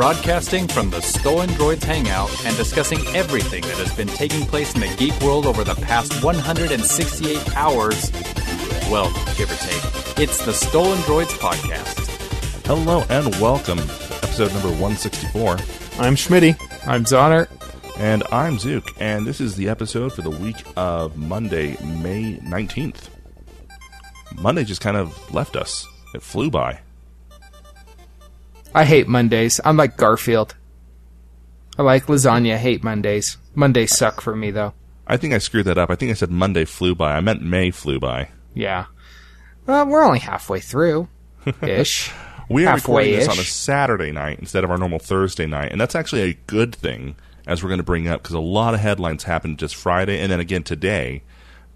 broadcasting from the Stolen Droids Hangout and discussing everything that has been taking place in the geek world over the past 168 hours. Well, give or take. It's the Stolen Droids Podcast. Hello and welcome to episode number 164. I'm Schmitty. I'm Zonner. And I'm Zook, and this is the episode for the week of Monday, May 19th. Monday just kind of left us. It flew by. I hate Mondays. I'm like Garfield. I like lasagna, hate Mondays. Mondays suck for me, though. I think I screwed that up. I think I said Monday flew by. I meant May flew by. Yeah. Well, we're only halfway through. Ish. We are recording this on a Saturday night instead of our normal Thursday night, and that's actually a good thing, as we're going to bring up, because a lot of headlines happened just Friday and then again today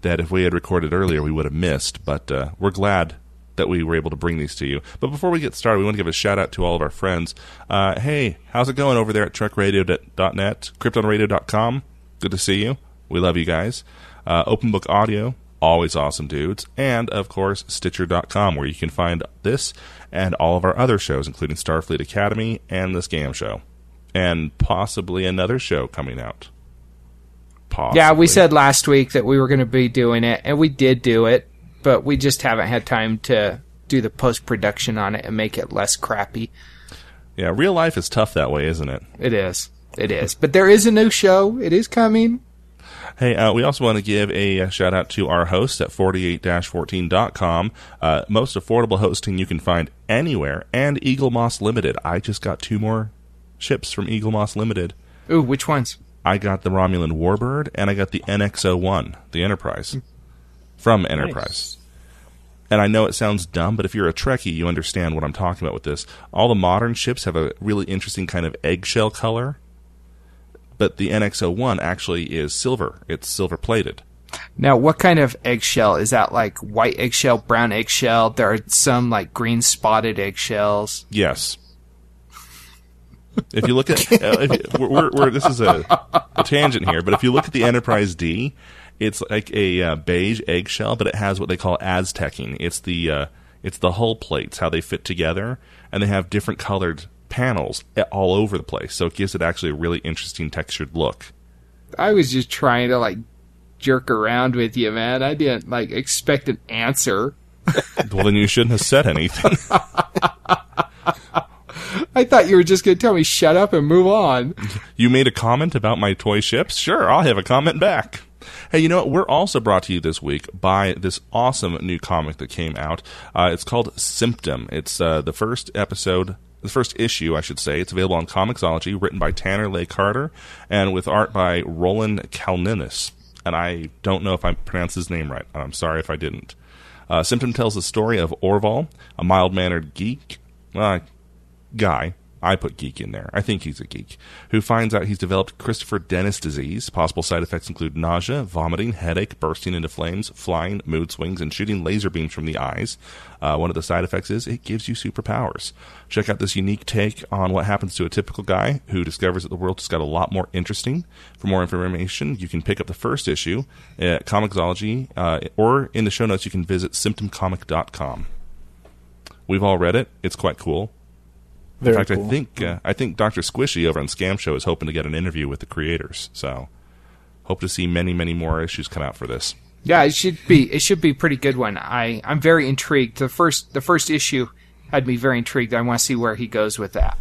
that if we had recorded earlier, we would have missed. But uh, we're glad that we were able to bring these to you. But before we get started, we want to give a shout out to all of our friends. Uh, hey, how's it going over there at TrekRadio.net, KryptonRadio.com? Good to see you. We love you guys. Uh, Open Book Audio, always awesome dudes. And, of course, Stitcher.com, where you can find this and all of our other shows, including Starfleet Academy and The Scam Show. And possibly another show coming out. Possibly. Yeah, we said last week that we were going to be doing it, and we did do it, but we just haven't had time to do the post production on it and make it less crappy. Yeah, real life is tough that way, isn't it? It is. It is. But there is a new show. It is coming. Hey, uh, we also want to give a, uh shout out to our host at 48-14.com. Uh, most affordable hosting you can find anywhere, and Eaglemoss Limited. I just got two more ships from Eaglemoss Limited. Ooh, which ones? I got the Romulan Warbird, and I got the NX-01, the Enterprise, from Enterprise. And I know it sounds dumb, but if you're a Trekkie, you understand what I'm talking about with this. All the modern ships have a really interesting kind of eggshell color, but the NX-01 actually is silver. It's silver plated. Now, what kind of eggshell? Is that like white eggshell, brown eggshell? There are some like green spotted eggshells. Yes. If you look at, uh, if you, we're, we're, we're, this is a, a tangent here, but if you look at the Enterprise D, it's like a uh, beige eggshell, but it has what they call Aztecing. It's the uh, it's the hull plates, how they fit together, and they have different colored panels all over the place. So it gives it actually a really interesting textured look. I was just trying to like jerk around with you, man. I didn't like expect an answer. Well, then you shouldn't have said anything. I thought you were just going to tell me shut up and move on. You made a comment about my toy ships? Sure, I'll have a comment back. Hey, you know what? We're also brought to you this week by this awesome new comic that came out. Uh, it's called Symptom. It's uh, the first episode, the first issue, I should say. It's available on Comixology, written by Tanner Lay Carter, and with art by Roland Kalninis. And I don't know if I pronounced his name right. I'm sorry if I didn't. Uh, Symptom tells the story of Orval, a mild mannered geek. Uh, guy, I put geek in there, I think he's a geek, who finds out he's developed Christopher Dennis disease. Possible side effects include nausea, vomiting, headache, bursting into flames, flying, mood swings, and shooting laser beams from the eyes. Uh, one of the side effects is it gives you superpowers. Check out this unique take on what happens to a typical guy who discovers that the world just got a lot more interesting. For more information, you can pick up the first issue at Comixology, uh, or in the show notes, you can visit symptomcomic.com. We've all read it. It's quite cool. In fact, cool. I think uh, I think Dr. Squishy over on Scam Show is hoping to get an interview with the creators. So, hope to see many, many more issues come out for this. Yeah, it should be. It should be a pretty good one. I I'm very intrigued. The first the first issue had me very intrigued. I want to see where he goes with that.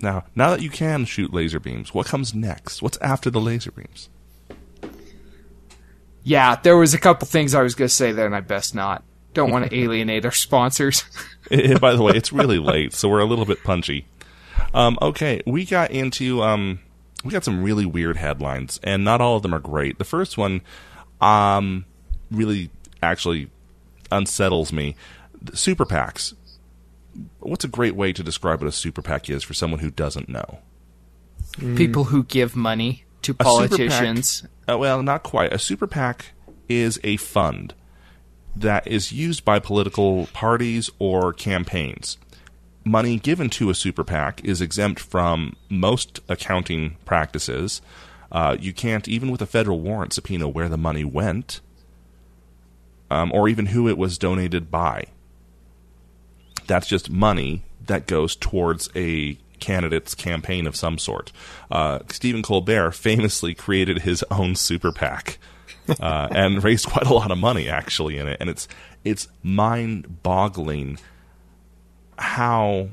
Now, now that you can shoot laser beams, what comes next? What's after the laser beams? Yeah, there was a couple things I was going to say there, and I best not. Don't want to alienate our sponsors. Eh, By the way, it's really late, so we're a little bit punchy. Um, okay, we got into um, we got some really weird headlines, and not all of them are great. The first one, um, really actually unsettles me. The Super PACs. What's a great way to describe what a super PAC is for someone who doesn't know? People who give money to A super PAC politicians. Uh, well, not quite. A super PAC is a fund that is used by political parties or campaigns. Money given to a super PAC is exempt from most accounting practices. Uh, you can't, even with a federal warrant, subpoena where the money went um, or even who it was donated by. That's just money that goes towards a candidate's campaign of some sort. Uh, Stephen Colbert famously created his own super PAC uh, and raised quite a lot of money actually in it, and it's it's mind-boggling how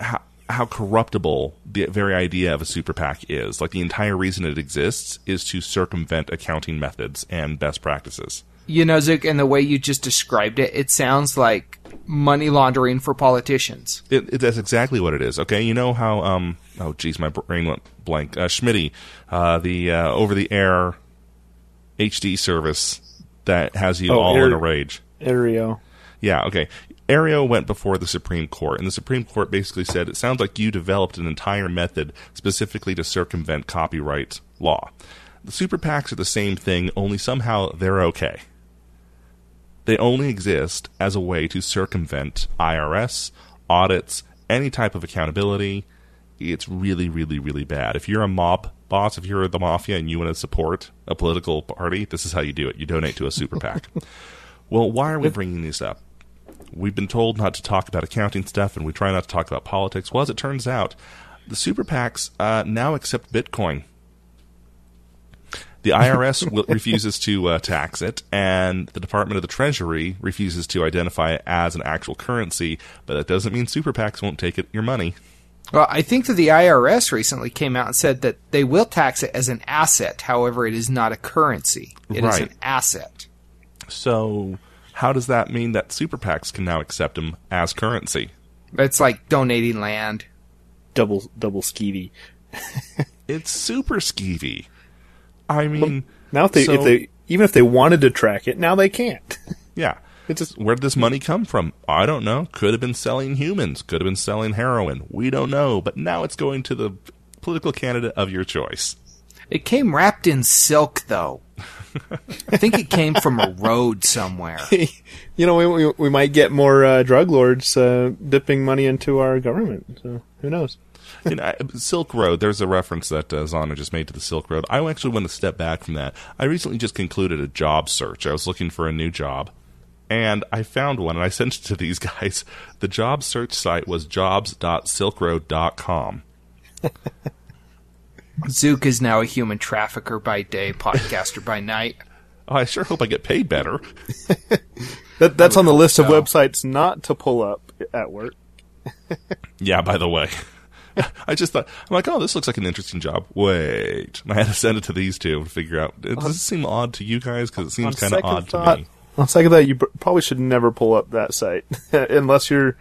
how how corruptible the very idea of a super PAC is. Like the entire reason it exists is to circumvent accounting methods and best practices. You know, Zook, and the way you just described it, it sounds like money laundering for politicians. It, it, that's exactly what it is. Okay, you know how um oh geez, my brain went blank. Uh, Schmitty, uh, the uh, over the air HD service that has you Oh, all Air- in a rage. Aereo. Yeah, okay. Aereo went before the Supreme Court, and the Supreme Court basically said it sounds like you developed an entire method specifically to circumvent copyright law. The super PACs are the same thing, only somehow they're okay. They only exist as a way to circumvent IRS, audits, any type of accountability. It's really, really, really bad. If you're a mob boss, if you're the mafia and you want to support a political party, this is how you do it. You donate to a super PAC. well, why are we bringing this up? We've been told not to talk about accounting stuff, and we try not to talk about politics. Well, as it turns out, the super PACs uh, now accept Bitcoin. The IRS will, refuses to uh, tax it, and the Department of the Treasury refuses to identify it as an actual currency. But that doesn't mean super PACs won't take it, your money. Well, I think that the IRS recently came out and said that they will tax it as an asset. However, it is not a currency. It is Right. an asset. So, how does that mean that super PACs can now accept them as currency? It's like donating land. Double double skeevy. It's super skeevy. I mean, Now if they So- if they even if they wanted to track it, now they can't. yeah. It's just Where did this money come from? I don't know. Could have been selling humans. Could have been selling heroin. We don't know. But now it's going to the political candidate of your choice. It came wrapped in silk, though. I think it came from a road somewhere. you know we, we we might get more uh, drug lords uh, dipping money into our government. So who knows? you know, Silk Road. There's a reference that uh, Zonner just made to the Silk Road. I actually want to step back from that. I recently just concluded a job search. I was looking for a new job, and I found one, and I sent it to these guys. The job search site was jobs.silkroad.com. Zook is now a human trafficker by day, podcaster by night. Oh, I sure hope I get paid better. That that's on the list of websites not to pull up at work. Yeah, by the way. I just thought, I'm like, oh, this looks like an interesting job. Wait. I had to send it to these two to figure out, does this seem odd to you guys? Because it seems kind of odd thought- to me. On second thought, you probably should never pull up that site unless you're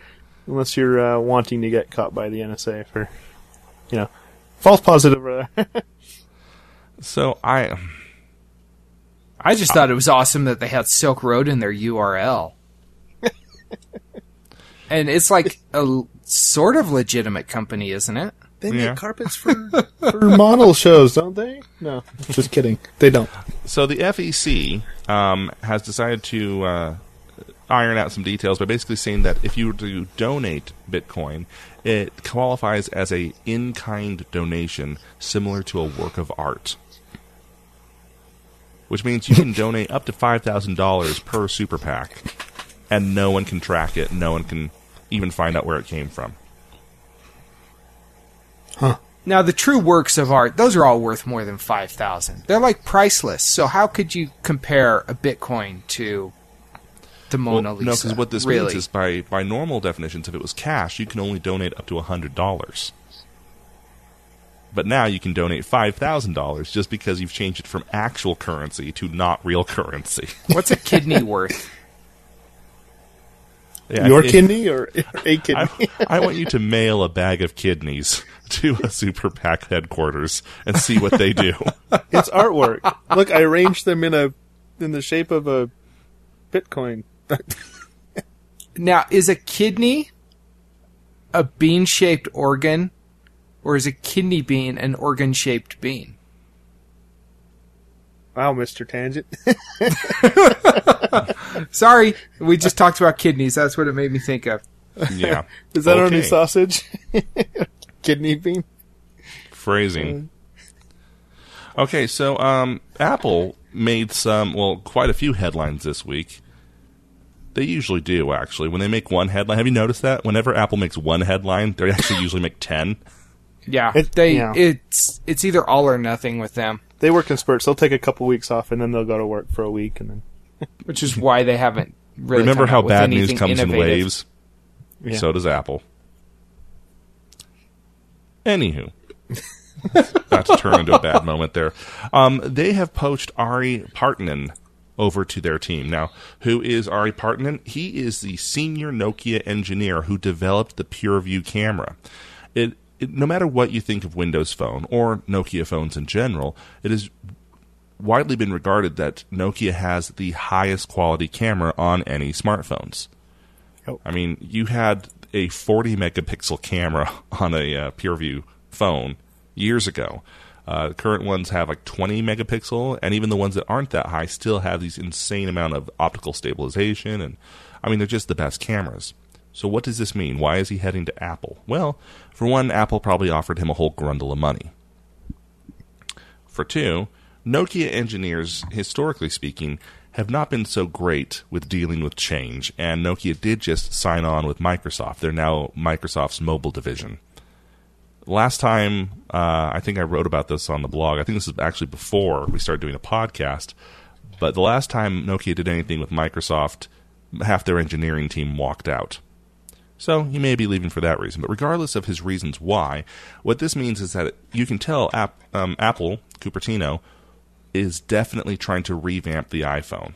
unless you're uh, wanting to get caught by the NSA for you know false positive. So I, I just thought it was awesome that they had Silk Road in their URL. and it's like a sort of legitimate company, isn't it? They Yeah. carpets for for model shows, don't they? No, just kidding. They don't. So the FEC um, has decided to uh, iron out some details by basically saying that if you were to donate Bitcoin, it qualifies as a in-kind donation similar to a work of art. Which means you can donate up to five thousand dollars per super PAC, and no one can track it. No one can even find out where it came from. Now, the true works of art, those are all worth more than 5000 They're like priceless. So, how could you compare a Bitcoin to the Mona Well, Lisa? no, because what this really? means is by by normal definitions, if it was cash, you can only donate up to hundred dollars. But now you can donate five thousand dollars just because you've changed it from actual currency to not real currency. What's a kidney worth? Yeah, Your if- kidney or a kidney? I, I want you to mail a bag of kidneys to a super PAC headquarters and see what they do. it's artwork. Look, I arranged them in a in the shape of a Bitcoin. Now, is a kidney a bean shaped organ, or is a kidney bean an organ shaped bean? Wow, Mister Tangent. Sorry, we just talked about kidneys. That's what it made me think of. Yeah, Is that our new Okay. sausage? kidney bean. phrasing. Okay, so um, Apple made some, well, quite a few headlines this week. They usually do, actually. When they make one headline, have you noticed that? Whenever Apple makes one headline, they actually usually make 10. Yeah, It- they yeah. it's it's either all or nothing with them, They work in spurts. They'll take a couple weeks off and then they'll go to work for a week and then which is why they haven't really. Remember come how out with bad news comes innovative. in waves? Yeah. So does Apple. Anywho. That's to turn into a bad moment there. Um, they have poached Ari Partinen over to their team. Now, who is Ari Partinen? He is the senior Nokia engineer who developed the PureView camera. It, it, no matter what you think of Windows Phone or Nokia phones in general, it is widely been regarded that Nokia has the highest quality camera on any smartphones. I mean, you had a 40 megapixel camera on a uh, PureView phone years ago. Uh, current ones have like 20 megapixel, and even the ones that aren't that high still have these insane amount of optical stabilization. And I mean, they're just the best cameras. So what does this mean? Why is he heading to Apple? Well, for one, Apple probably offered him a whole grundle of money. For two, Nokia engineers, historically speaking, have not been so great with dealing with change, and Nokia did just sign on with Microsoft. They're now Microsoft's mobile division. Last time, uh, I think I wrote about this on the blog. I think this is actually before we started doing a podcast. But the last time Nokia did anything with Microsoft, half their engineering team walked out. So he may be leaving for that reason. But regardless of his reasons why, what this means is that you can tell App, um, Apple, Cupertino, is definitely trying to revamp the iPhone.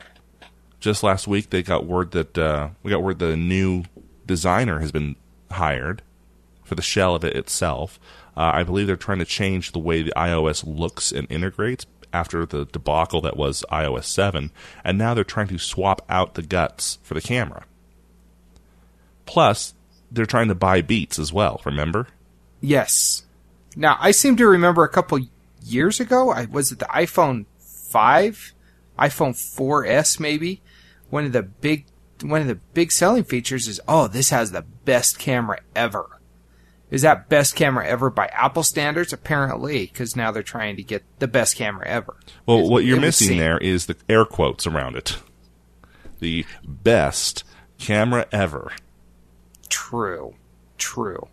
Just last week, they got word that uh, we got word a new designer has been hired for the shell of it itself. Uh, I believe they're trying to change the way the iOS looks and integrates after the debacle that was iOS 7, and now they're trying to swap out the guts for the camera. Plus, they're trying to buy Beats as well. Remember? Yes. Now I seem to remember a couple years ago. I was it the iPhone five, iPhone 4S maybe. One of the big one of the big selling features is oh this has the best camera ever. Is that best camera ever by Apple standards? Apparently, because now they're trying to get the best camera ever. Well, It- what you're missing there is the air quotes around it. The best camera ever. True, true.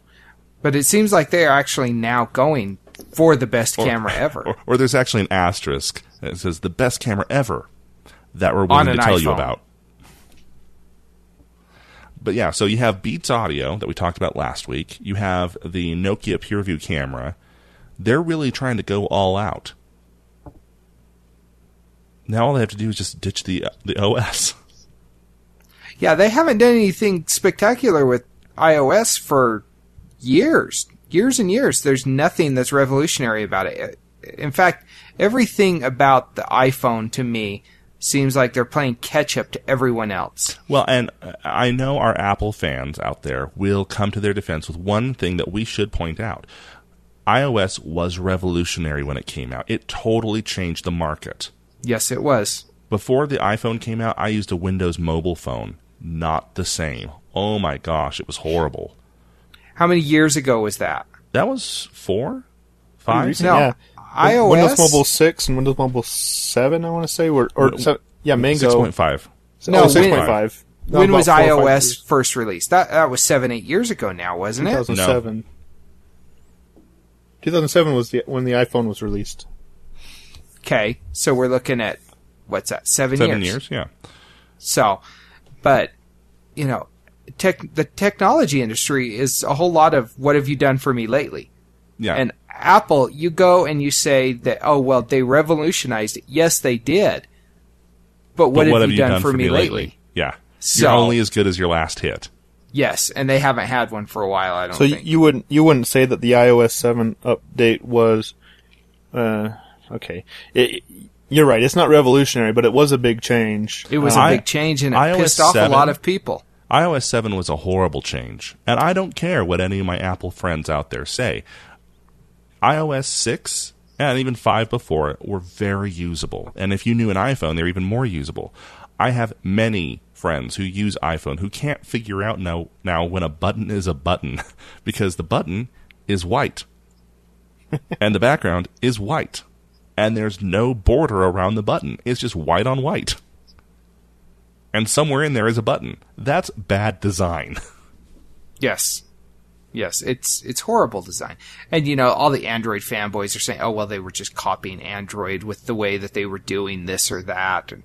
But it seems like they are actually now going for the best camera ever. Or, or there's actually an asterisk that says the best camera ever that we're willing to tell you about. But yeah, so you have Beats Audio that we talked about last week. You have the Nokia PureView camera. They're really trying to go all out. Now all they have to do is just ditch the uh, the OS. Yeah, they haven't done anything spectacular with iOS for years, years and years. There's nothing that's revolutionary about it. In fact, everything about the iPhone to me seems like they're playing catch up to everyone else. Well, and uh, I know our Apple fans out there will come to their defense with one thing that we should point out. iOS was revolutionary when it came out. It totally changed the market. Yes, it was. Before the iPhone came out, I used a Windows mobile phone. Not the same. Oh my gosh, it was horrible. How many years ago was that? That was four? Five? recent. No, Yeah. iOS. Windows Mobile 6 and Windows Mobile 7, I want to say, were, or, Win- se- yeah, Mango. 6.5. No, oh, when- 6.5. No, when was four or five iOS first released? That that was seven, eight years ago now, wasn't it? 2007. 2007 was the when the iPhone was released. Okay, so we're looking at what's that? Seven, Seven years, yeah. So, but you know, tech the technology industry is a whole lot of what have you done for me lately? Yeah. And Apple, you go and you say that oh well they revolutionized it. Yes, they did. But what, but have, you done, for me lately? Yeah. So- You're only as good as your last hit. Yes, and they haven't had one for a while. I don't know. So think. you wouldn't you wouldn't say that the iOS 7 update was uh okay. It, you're right. It's not revolutionary, but it was a big change. it was Uh, a I- big change and it iOS pissed off a 7 lot of people. iOS 7 was a horrible change, and I don't care what any of my Apple friends out there say. iOS 6 and even 5 before it were very usable, and if you knew an iPhone, they're even more usable. I have many friends who use iPhone who can't figure out now, now when a button is a button because the button is white and the background is white and there's no border around the button. It's just white on white. and somewhere in there is a button. That's bad design. Yes. Yes, it's it's horrible design. And you know, all the Android fanboys are saying, "Oh, well, they were just copying Android with the way that they were doing this or that." And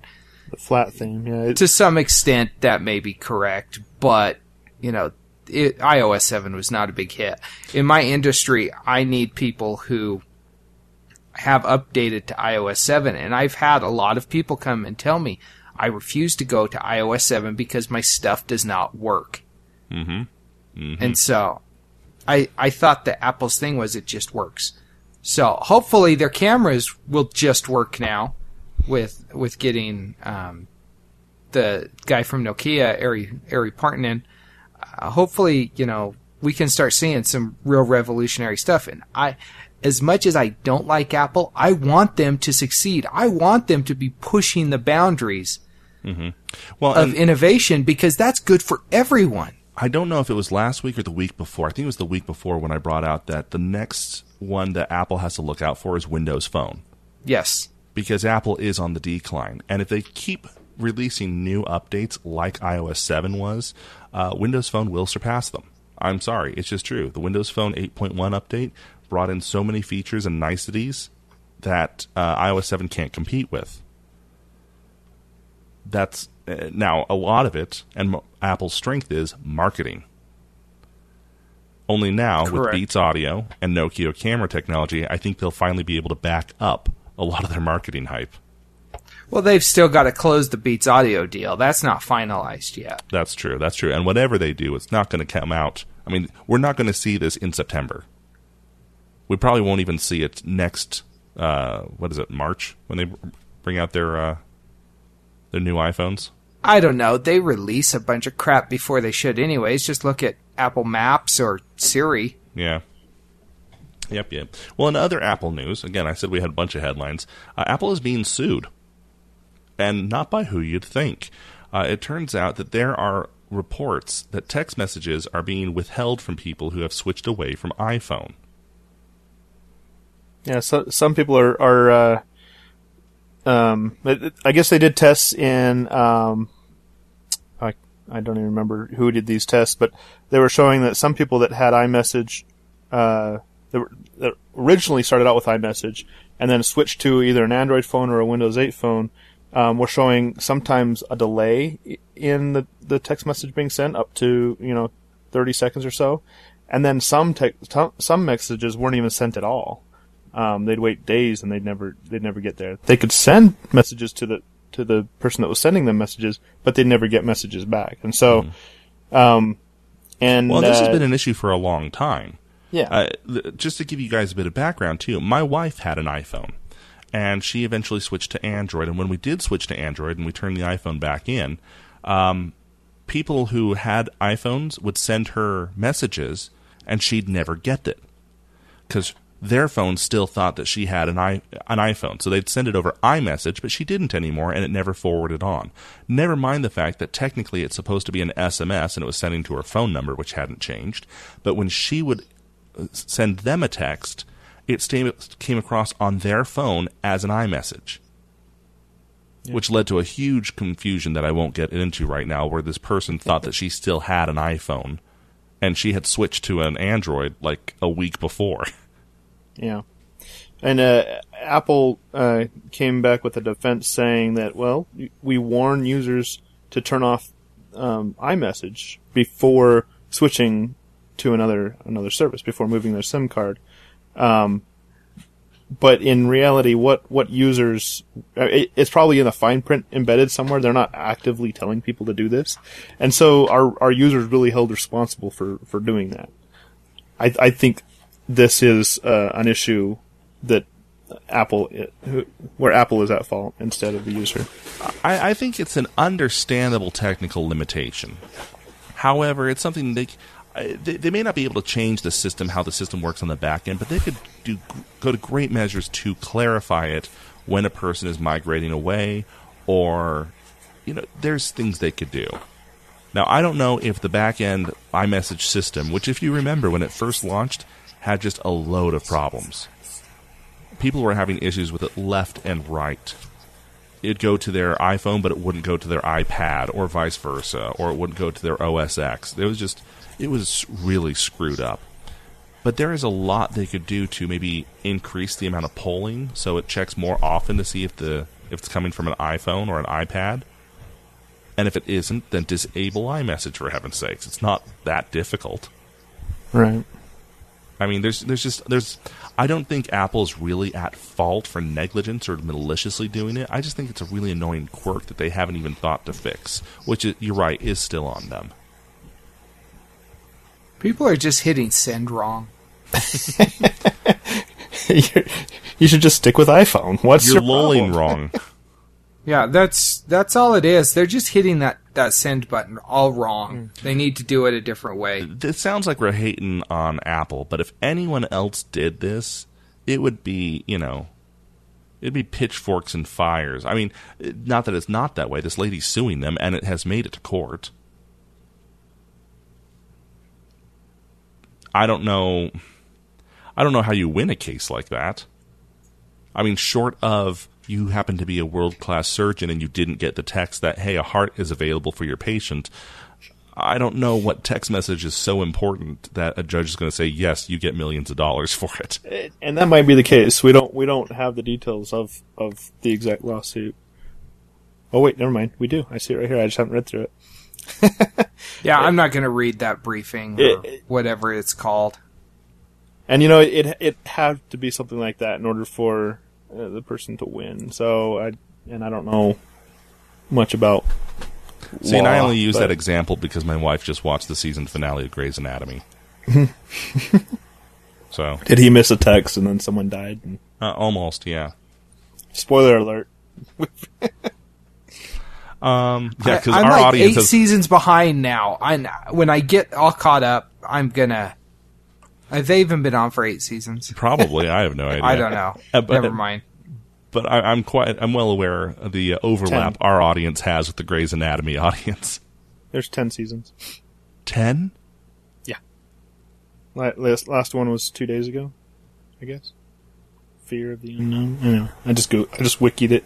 The flat theme, yeah. It, to some extent that may be correct, but you know, it, iOS 7 was not a big hit. In my industry, I need people who have updated to iOS 7 and I've had a lot of people come and tell me I refuse to go to iOS 7 because my stuff does not work. And so I I thought that Apple's thing was it just works. So hopefully their cameras will just work now with with getting um, the guy from Nokia, Ari Ari Partinen. Uh, hopefully, you know, we can start seeing some real revolutionary stuff. And I, as much as I don't like Apple, I want them to succeed. I want them to be pushing the boundaries Well, of innovation because that's good for everyone. I don't know if it was last week or the week before. I think it was the week before when I brought out that the next one that Apple has to look out for is Windows Phone Yes. because Apple is on the decline. And if they keep releasing new updates like iOS 7 was, uh, Windows Phone will surpass them. I'm sorry, it's just true. The Windows Phone 8.1 update brought in so many features and niceties that uh, iOS 7 can't compete with. That's uh, now a lot of it, and mo- Apple's strength is marketing. Only now with Beats Audio and Nokia camera technology, I think they'll finally be able to back up a lot of their marketing hype. Well, they've still got to close the Beats Audio deal. That's not finalized yet. That's true. That's true. And whatever they do, it's not going to come out. I mean, we're not going to see this in September. We probably won't even see it next. Uh, what is it? March when they bring out their uh, their new iPhones. I don't know. They release a bunch of crap before they should, anyways. Just look at Apple Maps or Siri. Yeah. Yep, yep. Well, in other Apple news, again, I said we had a bunch of headlines. Uh, Apple is being sued, and not by who you'd think. Uh, it turns out that there are reports that text messages are being withheld from people who have switched away from iPhone. Yeah, so, some people are are. Uh, um, I guess they did tests in. Um, I I don't even remember who did these tests, but they were showing that some people that had iMessage, uh, that, originally started out with iMessage and then switched to either an Android phone or a Windows 8 phone, um, were showing sometimes a delay in the the text message being sent up to you know 30 seconds or so, and then some tech some messages weren't even sent at all um, they'd wait days and they'd never they'd never get there. They could send messages to the to the person that was sending them messages, but they'd never get messages back. And so, um, and Well, this has uh, been an issue for a long time. yeah, Uh, th- just to give you guys a bit of background too, my wife had an iPhone, and she eventually switched to Android. And when we did switch to Android and we turned the iPhone back in, um, people who had iPhones would send her messages, and she'd never get it because their phone still thought that she had an i an iPhone, so they'd send it over iMessage, but she didn't anymore, and it never forwarded on. Never mind the fact that technically it's supposed to be an SMS, and it was sending to her phone number, which hadn't changed. But when she would uh, send them a text, it came across on their phone as an iMessage. Which led to a huge confusion that I won't get into right now, where this person thought that she still had an iPhone, and she had switched to an Android like a week before. yeah. And uh, Apple uh, came back with a defense saying that well, we warn users to turn off um, iMessage before switching to another another service before moving their SIM card. Um, but in reality, what what users uh, it, it's probably in the fine print embedded somewhere. They're not actively telling people to do this, and so our our users really held responsible for for doing that. I I think this is uh, an issue that Apple where Apple is at fault instead of the user. I, I think it's an understandable technical limitation. However, it's something they, they they may not be able to change the system, how the system works on the back end, but they could do go to great measures to clarify it when a person is migrating away, or you know, there's things they could do. Now, I don't know if the back end iMessage system, which, if you remember, when it first launched, had just a load of problems. People were having issues with it left and right. it'd go to their iPhone, but it wouldn't go to their iPad, or vice versa, or it wouldn't go to their OS X. It was just, it was really screwed up. But there is a lot they could do to maybe increase the amount of polling, so it checks more often to see if the if it's coming from an iPhone or an iPad. And if it isn't, then disable iMessage for heaven's sakes. It's not that difficult. Right. I mean, there's there's just there's I don't think Apple is really at fault for negligence or maliciously doing it. I just think it's a really annoying quirk that they haven't even thought to fix, which is, you're right is still on them. People are just hitting send wrong. you should just stick with iPhone. What's You're your lolling wrong. Yeah, that's that's all it is. They're just hitting that that send button all wrong. Mm. They need to do it a different way. It sounds like we're hating on Apple, but if anyone else did this, it would be, you know, it'd be pitchforks and fires. I mean, not that it's not that way. This lady's suing them, and it has made it to court. I don't know. I don't know how you win a case like that. I mean, short of you happen to be a world class surgeon and you didn't get the text that, hey, a heart is available for your patient. I don't know what text message is so important that a judge is going to say, yes, you get millions of dollars for it. Eh, and that might be the case. We don't we don't have the details of of the exact lawsuit. Oh wait, never mind. We do. I see it right here. I just haven't read through it. Yeah, I'm eh. not going to read that briefing eh, or It- whatever it's called. And you know, it it had to be something like that in order for uh, the person to win. So I and I don't know much about. See, and I only use but- that example because my wife just watched the season finale of Grey's Anatomy. so, Did he miss a text and then someone died? And, uh, almost, yeah. spoiler alert. Um, yeah, because our like audience eight has seasons behind now. I when I get all caught up, I'm gonna. Have they even been on for eight seasons? probably. I have no idea. I don't know. Uh, but- Never mind. but I, I'm quite. I'm well aware of the uh, overlap Ten. our audience has with the Grey's Anatomy audience. There's ten seasons. Ten? Yeah. Last last one was two days ago, I guess. Fear of the unknown. I know. I just go. I just wikied it.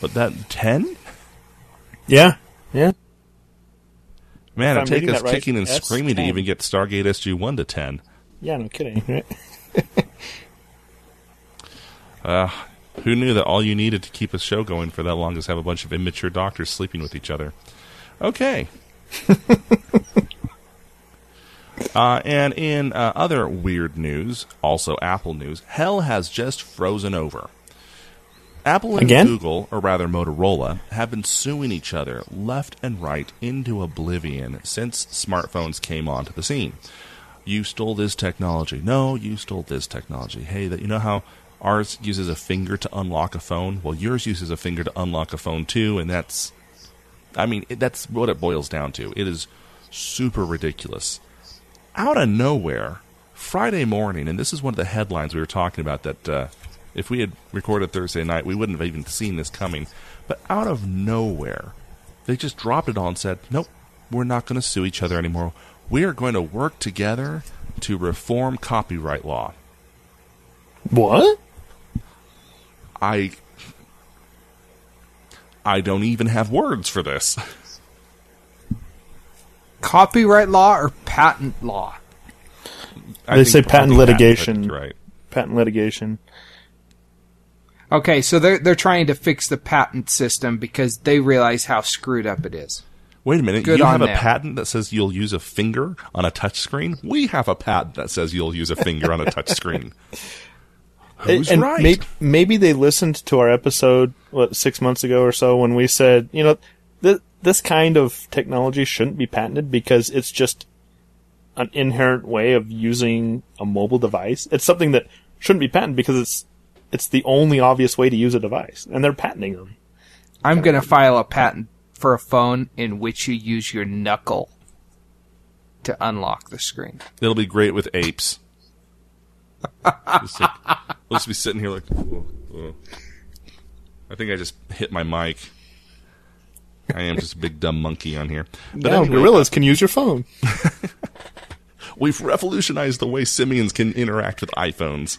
But that ten? Yeah. Yeah. Man, it'd I'm take us right, kicking and screaming to even get Stargate SG One to ten. Yeah. No kidding. Right. Uh, who knew that all you needed to keep a show going for that long is have a bunch of immature doctors sleeping with each other? Okay. uh, and in uh, other weird news, also Apple news, hell has just frozen over. Apple and Again? Google, or rather Motorola, have been suing each other left and right into oblivion since smartphones came onto the scene. You stole this technology. No, you stole this technology. Hey, that you know how ours uses a finger to unlock a phone? Well, yours uses a finger to unlock a phone too, and that's I mean, it, that's what it boils down to. It is super ridiculous. Out of nowhere, Friday morning, and this is one of the headlines we were talking about that uh, if we had recorded Thursday night, we wouldn't have even seen this coming. But out of nowhere, they just dropped it all and said, nope, we're not going to sue each other anymore. We are going to work together to reform copyright law. What? I. I don't even have words for this. Copyright law or patent law? I They say patent litigation. right? Patent litigation. Okay, so they're they're trying to fix the patent system because they realize how screwed up it is. Wait a minute. Good you have a them. patent that says you'll use a finger on a touch screen? We have a patent that says you'll use a finger on a touch screen. Who's and right? may- maybe they listened to our episode what six months ago or so when we said, you know, th- this kind of technology shouldn't be patented because it's just an inherent way of using a mobile device. It's something that shouldn't be patented because it's it's the only obvious way to use a device, and they're patenting them. I'm going to file a patent for a phone in which you use your knuckle to unlock the screen. It'll be great with apes. just like, we'll just be sitting here like. "Oh, oh." I think I just hit my mic. I am just a big dumb monkey on here. But now anyway, gorillas can use your phone. We've revolutionized the way simians can interact with iPhones.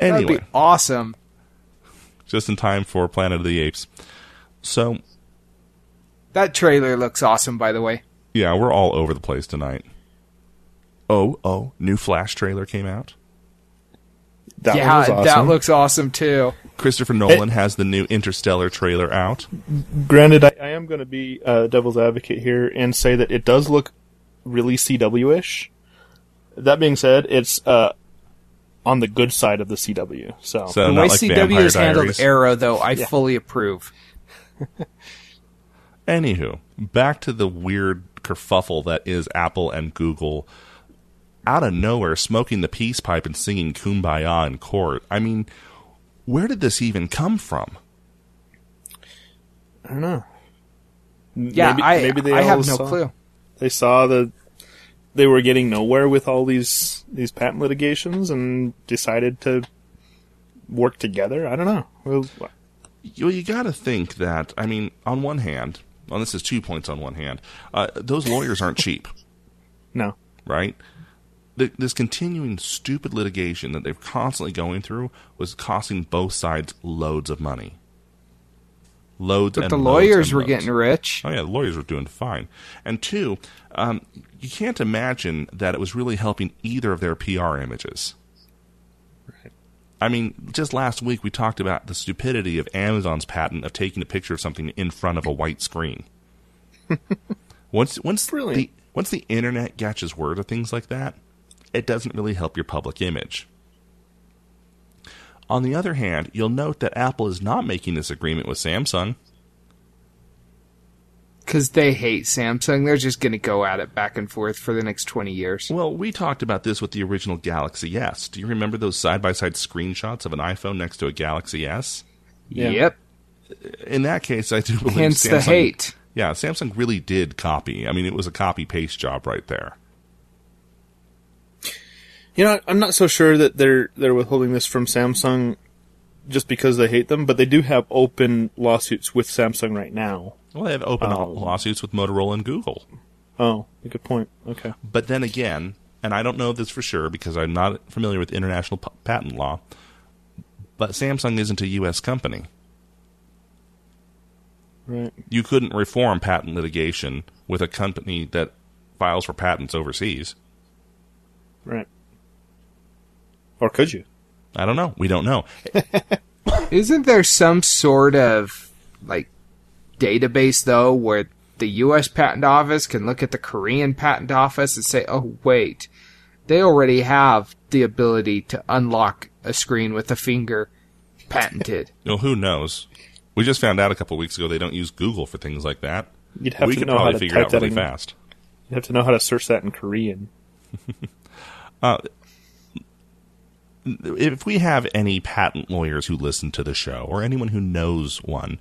That'd be awesome. just in time for Planet of the Apes. So, That trailer looks awesome, by the way. yeah, we're all over the place tonight. Oh, oh, new Flash trailer came out. That yeah, awesome. that looks awesome too. Christopher Nolan has the new Interstellar trailer out. Granted, I, I am going to be uh, devil's advocate here and say that it does look really CW-ish. That being said, it's uh, on the good side of the CW. So, So The way like CW Vampire has handled Diaries. Arrow, though, I fully approve. Anywho, back to the weird kerfuffle that is Apple and Google. Out of nowhere, smoking the peace pipe and singing "Kumbaya" in court. I mean, where did this even come from? I don't know. Yeah, maybe, I maybe they I all have no saw, clue. They saw that they were getting nowhere with all these these patent litigations and decided to work together. I don't know. Well, Well, you got to think that. I mean, on one hand, well, this is two points on one hand. Uh, those lawyers aren't cheap, no. right? Th- This continuing stupid litigation that they're constantly going through was costing both sides loads of money. Loads, But the lawyers were loads. getting rich. Oh yeah, the lawyers were doing fine. And two, um, you can't imagine that it was really helping either of their PR images. I mean, just last week we talked about the stupidity of Amazon's patent of taking a picture of something in front of a white screen. once once Brilliant. the once the internet catches word of things like that, it doesn't really help your public image. On the other hand, you'll note that Apple is not making this agreement with Samsung. Because they hate Samsung. They're just going to go at it back and forth for the next 20 years. Well, we talked about this with the original Galaxy S. Do you remember those side by side screenshots of an iPhone next to a Galaxy S? Yeah. Yep. In that case, I do believe Hence Samsung, the hate. Yeah, Samsung really did copy. I mean, it was a copy paste job right there. You know, I'm not so sure that they're they're withholding this from Samsung just because they hate them, but they do have open lawsuits with Samsung right now. Well, they have open Oh. lawsuits with Motorola and Google. Oh, good point. Okay. But then again, and I don't know this for sure because I'm not familiar with international p- patent law, but Samsung isn't a U.S. company. Right. You couldn't reform patent litigation with a company that files for patents overseas. Right. Or could you? I don't know. We don't know. Isn't there some sort of like database though where the U.S. Patent Office can look at the Korean Patent Office and say, "Oh, wait, they already have the ability to unlock a screen with a finger, patented." Well, who knows? We just found out a couple weeks ago they don't use Google for things like that. You'd have we to could know how probably to figure it type out that really in. fast. You'd have to know how to search that in Korean. Uh, if we have any patent lawyers who listen to the show or anyone who knows one,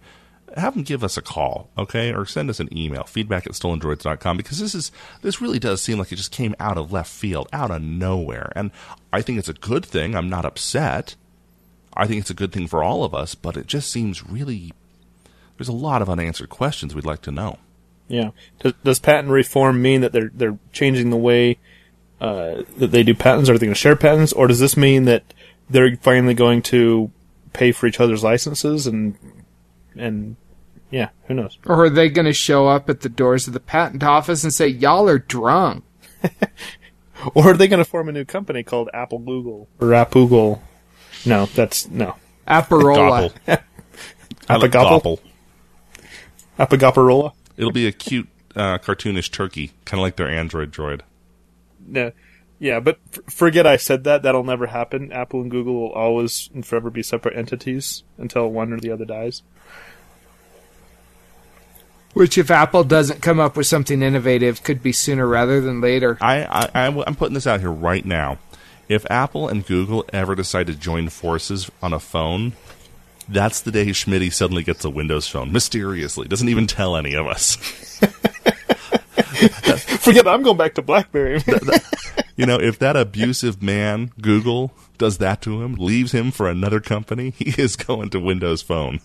have them give us a call, okay? Or send us an email, feedback at stolendroids.com, because this is this really does seem like it just came out of left field, out of nowhere. And I think it's a good thing. I'm not upset. I think it's a good thing for all of us, but it just seems really there's a lot of unanswered questions we'd like to know. Yeah. Does, does patent reform mean that they're they're changing the way uh, that they do patents? Are they going to share patents, or does this mean that they're finally going to pay for each other's licenses and and yeah, who knows? Or are they going to show up at the doors of the patent office and say, "Y'all are drunk"? Or are they going to form a new company called Apple Google or Appoogle? No, that's no Aparola. Gopple. I like Appagopple? Gopple. Appagaparola. It'll be a cute, uh, cartoonish turkey, kind of like their Android droid. No. Yeah, but f- forget I said that. That'll never happen. Apple and Google will always and forever be separate entities until one or the other dies. Which, if Apple doesn't come up with something innovative, could be sooner rather than later. I, I, I, I'm putting this out here right now. If Apple and Google ever decide to join forces on a phone, that's the day Schmitty suddenly gets a Windows phone mysteriously. Doesn't even tell any of us. Forget I'm going back to BlackBerry. You know, if that abusive man Google does that to him, leaves him for another company, he is going to Windows Phone.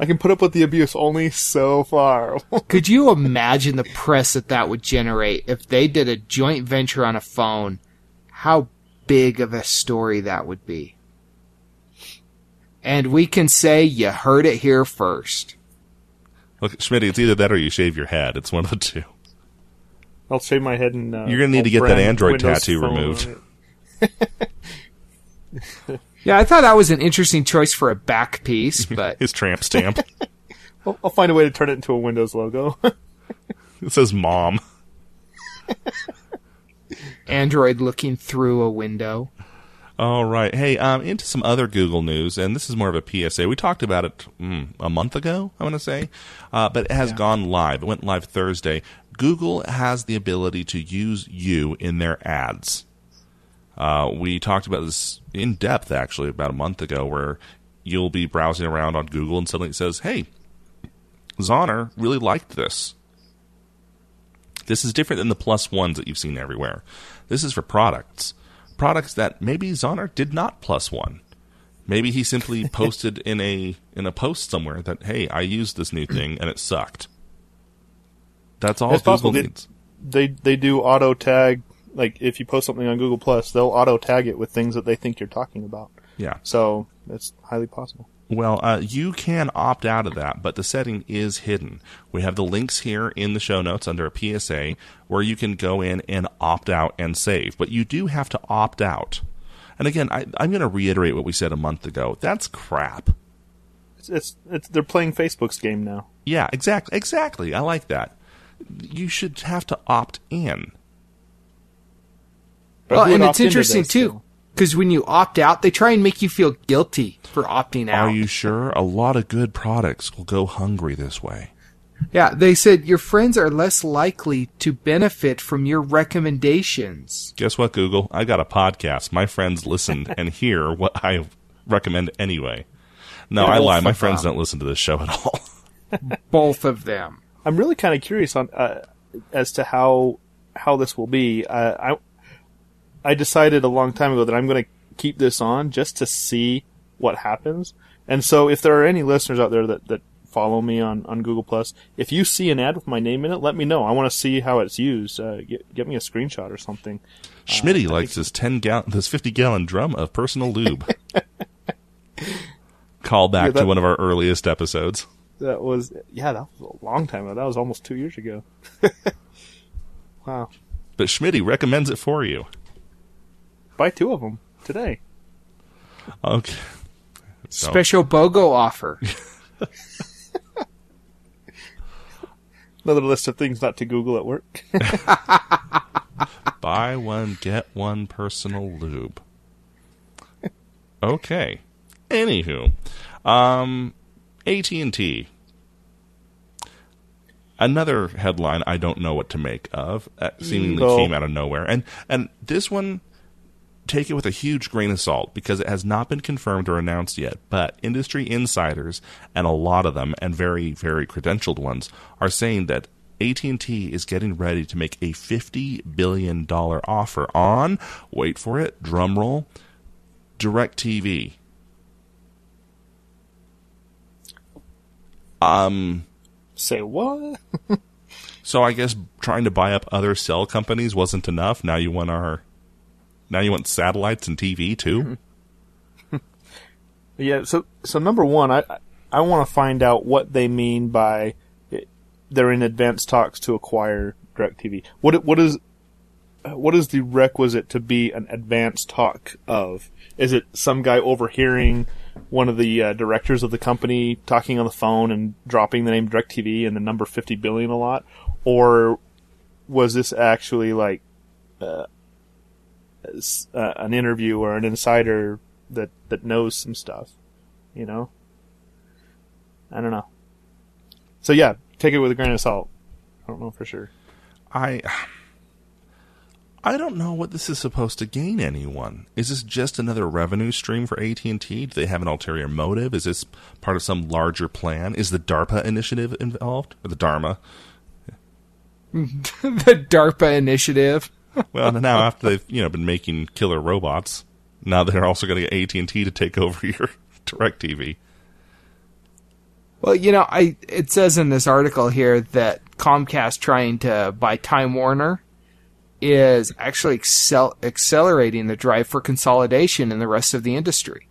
I can put up with the abuse only so far. Could you imagine the press that that would generate if they did a joint venture on a phone? How big of a story that would be. And we can say you heard it here first. Look, Schmidt, it's either that or you shave your head. It's one of the two. I'll shave my head and uh, You're gonna need to get that Android Windows tattoo removed. Yeah, I thought that was an interesting choice for a back piece, but His tramp stamp. I'll, I'll find a way to turn it into a Windows logo. it says mom. Android looking through a window. All right. Hey, um, into some other Google news, and this is more of a PSA. We talked about it mm, a month ago, I want to say, uh, but it has gone live. It went live Thursday. Google has the ability to use you in their ads. Uh, we talked about this in depth, actually, about a month ago, where you'll be browsing around on Google and suddenly it says, hey, Zonner really liked this. This is different than the plus ones that you've seen everywhere. This is for products. Products that maybe Zonner did not plus one. Maybe he simply posted in a in a post somewhere that, hey, I used this new thing and it sucked. That's all It's Google possible. They- needs. they they do auto tag. Like if you post something on Google Plus, they'll auto tag it with things that they think you're talking about. Yeah. So it's highly possible. Well, uh, you can opt out of that, but the setting is hidden. We have the links here in the show notes under a PSA where you can go in and opt out and save. But you do have to opt out. And again, I, I'm going to reiterate what we said a month ago. That's crap. It's, it's it's they're playing Facebook's game now. Yeah, exactly. Exactly. I like that. You should have to opt in. But well, and it's interesting too, though? Because when you opt out, they try and make you feel guilty for opting out. Are you sure? A lot of good products will go hungry this way. Yeah, they said your friends are less likely to benefit from your recommendations. Guess what, Google? I got a podcast. My friends listen and hear what I recommend anyway. No, Yeah, I lie. My friends off. don't listen to this show at all. Both of them. I'm really kind of curious on uh, as to how how this will be. Uh, I I decided a long time ago that I'm going to keep this on just to see what happens. And so, if there are any listeners out there that that follow me on on Google Plus, if you see an ad with my name in it, let me know. I want to see how it's used. Uh, get, get me a screenshot or something. Schmitty likes his ten gallon, this fifty gallon drum of personal lube. Call back Yeah, that- to one of our earliest episodes. That was yeah, that was a long time ago. That was almost two years ago. wow, But Schmitty recommends it for you. Buy two of them today. Okay. So, Special BOGO offer. Another list of things not to Google at work. buy one get one personal lube. Okay. Anywho, um, AT and T. Another headline I don't know what to make of. That seemingly No. came out of nowhere, and and this one, take it with a huge grain of salt because it has not been confirmed or announced yet. But industry insiders and a lot of them, and very very credentialed ones, are saying that AT and T is getting ready to make a fifty billion dollar offer on. Wait for it. Drum roll. DirecTV. Um. Say what? So I guess trying to buy up other cell companies wasn't enough. Now you want our, now you want satellites and TV too. Yeah. So so number one, I I want to find out what they mean by they're in advanced talks to acquire Directv. What what is what is the requisite to be an advanced talk of? Is it some guy overhearing one of the uh, directors of the company talking on the phone and dropping the name DirecTV and the number 50 billion a lot? Or was this actually like uh, uh, an interview or an insider that, that knows some stuff? You know? I don't know. So yeah, take it with a grain of salt. I don't know for sure. I, I don't know what this is supposed to gain anyone. Is this just another revenue stream for AT and T? Do they have an ulterior motive? Is this part of some larger plan? Is the DARPA initiative involved or the Dharma? the DARPA initiative. Well, now after they've you know been making killer robots, now they're also going to get AT and T to take over your Directv. Well, you know, I it says in this article here that Comcast trying to buy Time Warner is actually excel- accelerating the drive for consolidation in the rest of the industry.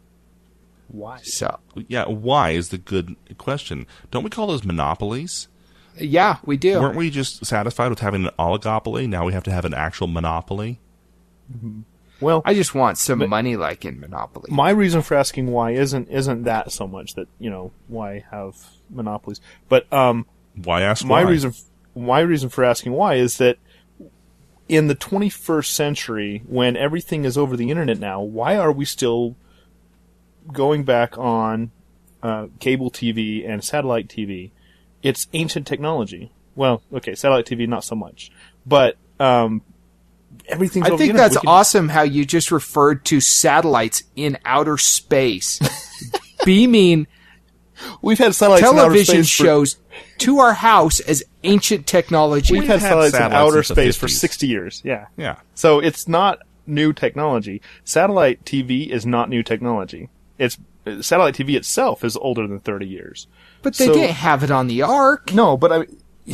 Why? So Yeah, why is the good question. Don't we call those monopolies? Yeah, we do. Weren't we just satisfied with having an oligopoly? Now we have to have an actual monopoly. Well, I just want some money like in Monopoly. my reason for asking why isn't isn't that so much that you know why have monopolies, but um, Why ask my why? reason my reason for asking why is that in the 21st century when everything is over the internet now why are we still going back on uh, cable TV and satellite TV it's ancient technology well okay satellite TV not so much but um, everything's I over think the that's can- awesome how you just referred to satellites in outer space beaming we've had satellites in outer television space for- shows to our house as ancient technology. we've had had satellites in satellites outer since the space for 60 years yeah yeah. So it's not new technology. Satellite TV is not new technology. It's satellite TV itself is older than 30 years. But they so- didn't have it on the ark. No, but I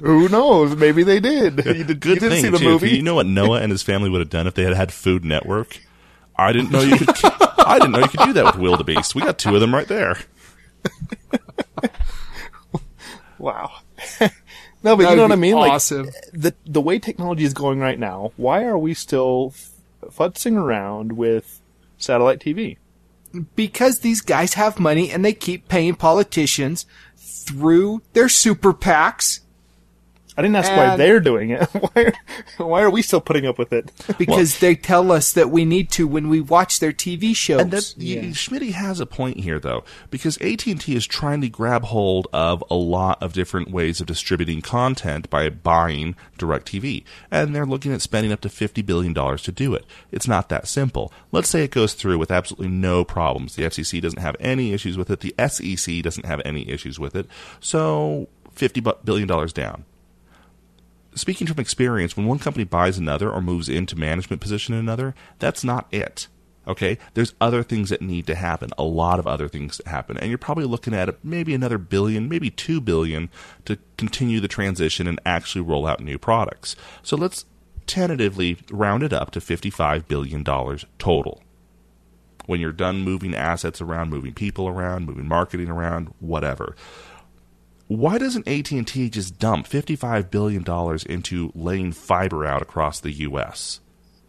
Who knows? Maybe they did. You, did, Good you didn't thing see the too. movie. You know what Noah and his family would have done if they had had Food Network? I didn't know you could. I didn't know you could do that with wildebeest. We got two of them right there. Wow. no, but you know what I mean? awesome. Like the the way technology is going right now, why are we still f- futzing around with satellite TV? Because these guys have money and they keep paying politicians through their super PACs I didn't ask why they're doing it. why are, why are we still putting up with it? because they tell us that we need to when we watch their TV shows. And that y Schmitty has a point here, though, because AT and T is trying to grab hold of a lot of different ways of distributing content by buying Directv, and they're looking at spending up to fifty billion dollars to do it. It's not that simple. Let's say it goes through with absolutely no problems. The FCC doesn't have any issues with it. The SEC doesn't have any issues with it. So fifty billion dollars down speaking from experience, when one company buys another or moves into management position in another, that's not it. Okay, there's other things that need to happen, a lot of other things that happen, and you're probably looking at maybe another billion, maybe two billion to continue the transition and actually roll out new products. So let's tentatively round it up to $55 billion total. When you're done moving assets around, moving people around, moving marketing around, whatever why doesn't AT&T just dump 55 billion dollars into laying fiber out across the US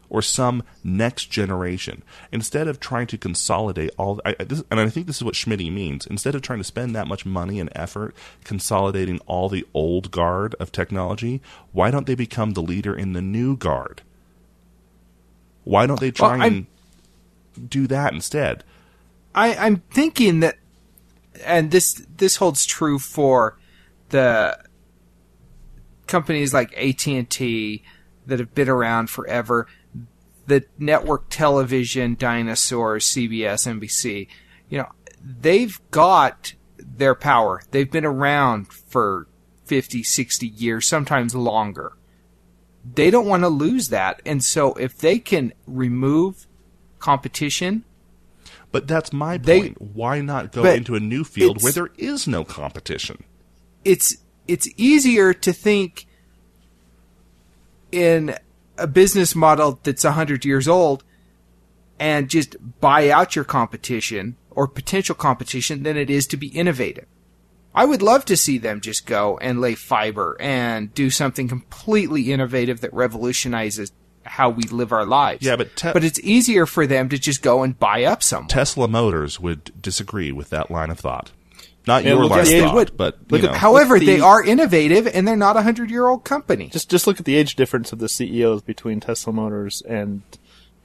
or some next generation instead of trying to consolidate all I, this, and I think this is what Schmitty means. Instead of trying to spend that much money and effort consolidating all the old guard of technology why don't they become the leader in the new guard? Why don't they try Well, and do that instead? I, I'm thinking that, and this this holds true for the companies like AT and T that have been around forever, the network television dinosaurs, CBS, NBC. You know, they've got their power. They've been around for 50, 60 years, sometimes longer. They don't want to lose that, and so if they can remove competition but that's my They- point why not go into a new field where there is no competition it's it's easier to think in a business model that's 100 years old and just buy out your competition or potential competition than it is to be innovative. I would love to see them just go and lay fiber and do something completely innovative that revolutionizes how we live our lives. Yeah, but te- but it's easier for them to just go and buy up some. Tesla Motors would disagree with that line of thought. Not Yeah, your line of the age- thought, would. but Look you at know. how- However, the- they are innovative and they're not a hundred year old company. Just just look at the age difference of the CEOs between Tesla Motors and